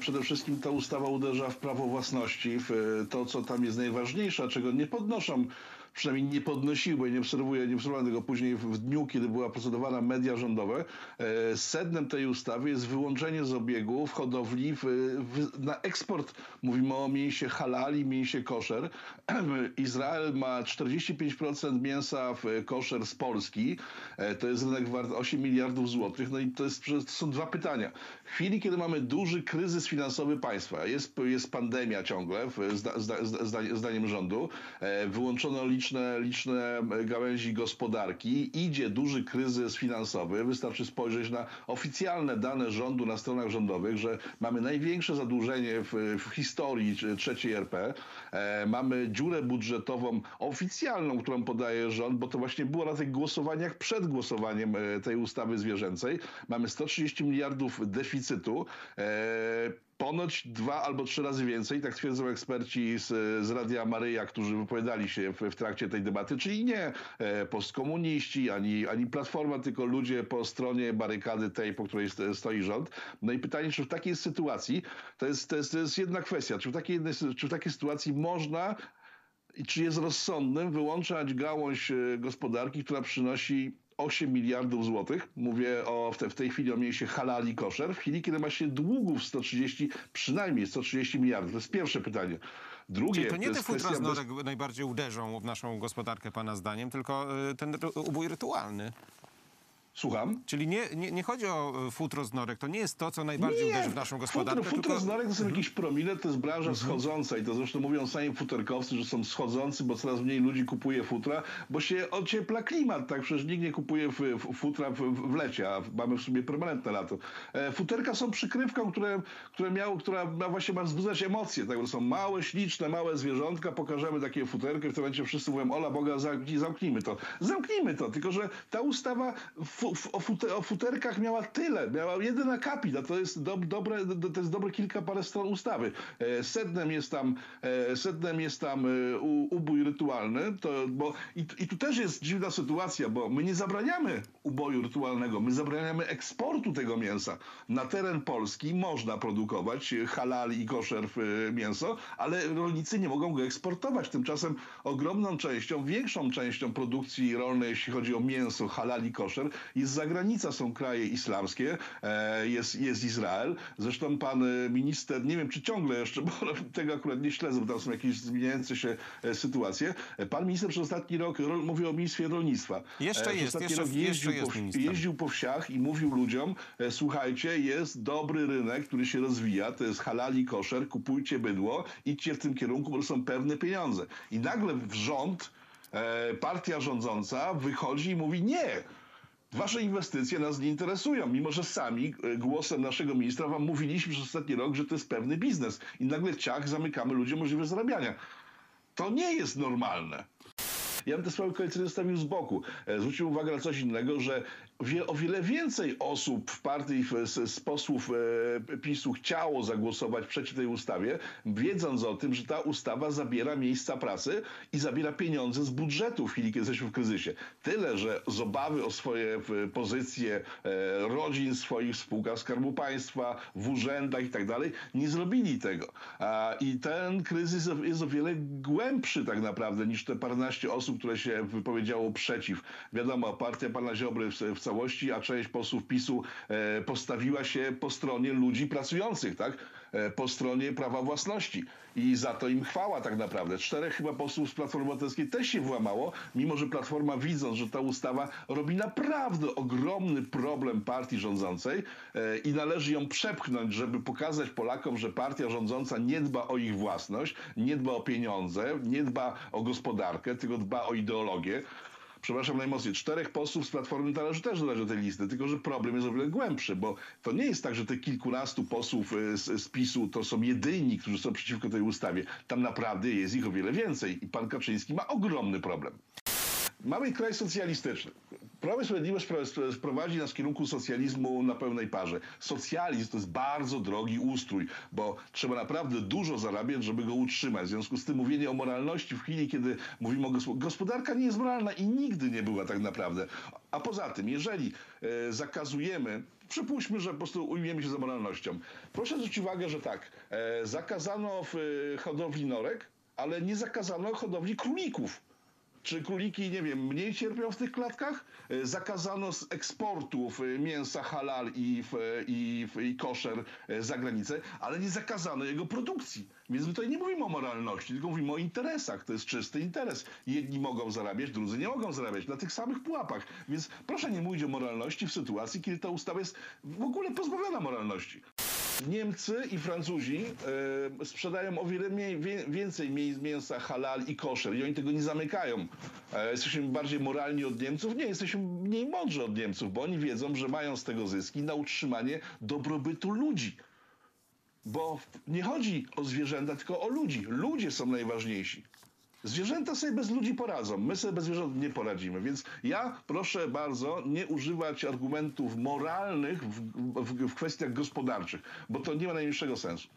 Przede wszystkim ta ustawa uderza w prawo własności, w e, to, co tam jest najważniejsze, czego nie podnoszą, przynajmniej nie podnosiły, nie obserwuję, nie obserwowałem tego później w dniu, kiedy była procedowana media rządowe. E, Sednem tej ustawy jest wyłączenie z obiegu w hodowli w, w, na eksport. Mówimy o mięsie halali, mięsie koszer. Izrael ma 45% mięsa w koszer z Polski. E, To jest rynek wart 8 miliardów złotych. No i to, jest, to są dwa pytania. W chwili, kiedy mamy duży kryzys finansowy państwa, jest, jest pandemia ciągle, zda, zda, zda, zdaniem rządu, e, wyłączono liczne, liczne gałęzi gospodarki, idzie duży kryzys finansowy. Wystarczy spojrzeć na oficjalne dane rządu na stronach rządowych, że mamy największe zadłużenie w, w historii trzeciej RP. E, mamy dziurę budżetową oficjalną, którą podaje rząd, bo to właśnie było na tych głosowaniach przed głosowaniem e, tej ustawy zwierzęcej. Mamy 130 miliardów deficytu. E, Ponoć dwa albo trzy razy więcej, tak twierdzą eksperci z, z Radia Maryja, którzy wypowiadali się w, w trakcie tej debaty, czyli nie e, postkomuniści, ani, ani Platforma, tylko ludzie po stronie barykady tej, po której st- stoi rząd. No i pytanie, czy w takiej sytuacji, to jest, to jest, to jest jedna kwestia, czy w takiej, czy w takiej sytuacji można i czy jest rozsądnym wyłączać gałąź e, gospodarki, która przynosi 8 miliardów złotych. Mówię o, w, te, w tej chwili o mięsie halali koszer. W chwili, kiedy ma się długów 130, przynajmniej 130 miliardów. To jest pierwsze pytanie. Drugie, Czyli to nie te jest futra kwestia z bez- najbardziej uderzą w naszą gospodarkę, pana zdaniem, tylko y, ten ubój rytualny. Słucham? Czyli nie, nie, nie chodzi o y, futro z norek, to nie jest to, co najbardziej uderzy w naszą gospodarkę, Futro, futro tylko... Mhm. z norek to są jakieś promile, to jest branża schodząca i to zresztą mówią sami futerkowcy, że są schodzący, bo coraz mniej ludzi kupuje futra, bo się ociepla klimat, tak? Przecież nikt nie kupuje futra w, w, lecie, a mamy w sobie permanentne lato. E, futerka są przykrywką, które, które miało, która ma właśnie ma wzbudzać emocje, tak? Bo są małe, śliczne, małe zwierzątka, pokażemy takie futerkę, w tym momencie wszyscy mówią, ola Boga, zamknij, zamknijmy to. Zamknijmy to, tylko że ta ustawa fu, o, o futerkach miała tyle, miała jeden akapit, a to jest, do, dobre, do, to jest dobre kilka parę stron ustawy. E, sednem jest tam, e, sednem jest tam e, u, ubój rytualny, to, bo i, i tu też jest dziwna sytuacja, bo my nie zabraniamy uboju rytualnego, my zabraniamy eksportu tego mięsa. Na teren Polski można produkować halal i koszer e, mięso, ale rolnicy nie mogą go eksportować. Tymczasem ogromną częścią, większą częścią produkcji rolnej, jeśli chodzi o mięso, halal i koszer, jest zagranica, są kraje islamskie, e, jest, jest Izrael. Zresztą pan e, minister, nie wiem czy ciągle jeszcze, bo tego akurat nie śledzę, bo tam są jakieś zmieniające się e, sytuacje. Pan minister przez ostatni rok, rol, mówię o ministrze rolnictwa. Jeszcze jest, jeszcze- rok jeszcze jeździł jest po, jeździł po wsiach i mówił ludziom, słuchajcie, jest dobry rynek, który się rozwija, to jest halal i koszer, kupujcie bydło, idźcie w tym kierunku, bo to są pewne pieniądze. I nagle w rząd, partia rządząca wychodzi i mówi nie, Wasze inwestycje nas nie interesują, mimo że sami e, głosem naszego ministra wam mówiliśmy przez ostatni rok, że to jest pewny biznes. I nagle ciach zamykamy ludziom możliwość zarabiania. To nie jest normalne. Ja bym te sprawy koalicyjne zostawił z boku. E, Zwrócił uwagę na coś innego, że wie, o wiele więcej osób w partii w- z, z posłów e, PiSu chciało zagłosować przeciw tej ustawie, wiedząc o tym, że ta ustawa zabiera miejsca pracy i zabiera pieniądze z budżetu w chwili, kiedy jesteśmy w kryzysie. Tyle, że z obawy o swoje pozycje e, rodzin, swoich spółkach Skarbu Państwa, w urzędach i tak dalej, nie zrobili tego. A, I ten kryzys jest o wiele głębszy tak naprawdę niż te paręnaście osób, które się wypowiedziało przeciw. Wiadomo, partia pana Ziobry w, w całości, a część posłów PiSu e, postawiła się po stronie ludzi pracujących, tak? E, po stronie prawa własności. I za to im chwała tak naprawdę. Czterech chyba posłów z Platformy Obywatelskiej też się włamało, mimo że Platforma widząc, że ta ustawa robi naprawdę ogromny problem partii rządzącej e, i należy ją przepchnąć, żeby pokazać Polakom, że partia rządząca nie dba o ich własność, nie dba o pieniądze, nie dba o gospodarkę, tylko dba o ideologię. Przepraszam najmocniej, czterech posłów z Platformy należy też dodać do tej listy, tylko że problem jest o wiele głębszy, bo to nie jest tak, że te kilkunastu posłów e, z, z PiSu to są jedyni, którzy są przeciwko tej ustawie. Tam naprawdę jest ich o wiele więcej i pan Kaczyński ma ogromny problem. Mamy kraj socjalistyczny. Prawo i Sprawiedliwość sprowadzi nas w kierunku socjalizmu na pełnej parze. Socjalizm to jest bardzo drogi ustrój, bo trzeba naprawdę dużo zarabiać, żeby go utrzymać. W związku z tym mówienie o moralności w chwili, kiedy mówimy o gospodarce, gospodarka nie jest moralna i nigdy nie była tak naprawdę. A poza tym, jeżeli e, zakazujemy przypuśćmy, że po prostu ujmiemy się za moralnością. Proszę zwrócić uwagę, że tak, e, zakazano w e, hodowli norek, ale nie zakazano hodowli królików. Czy króliki, nie wiem, mniej cierpią w tych klatkach? E, Zakazano z eksportów e, mięsa halal i, w, i, i koszer e, za granicę, ale nie zakazano jego produkcji. Więc my tutaj nie mówimy o moralności, tylko mówimy o interesach. To jest czysty interes. Jedni mogą zarabiać, drudzy nie mogą zarabiać na tych samych pułapach. Więc proszę nie mówić o moralności w sytuacji, kiedy ta ustawa jest w ogóle pozbawiona moralności. Niemcy i Francuzi e, sprzedają o wiele mniej, więcej mięsa halal i koszer i oni tego nie zamykają. E, jesteśmy bardziej moralni od Niemców? Nie, jesteśmy mniej mądrzy od Niemców, bo oni wiedzą, że mają z tego zyski na utrzymanie dobrobytu ludzi. Bo nie chodzi o zwierzęta, tylko o ludzi. Ludzie są najważniejsi. Zwierzęta sobie bez ludzi poradzą. My sobie bez zwierząt nie poradzimy. Więc ja proszę bardzo nie używać argumentów moralnych w, w, w kwestiach gospodarczych, bo to nie ma najmniejszego sensu.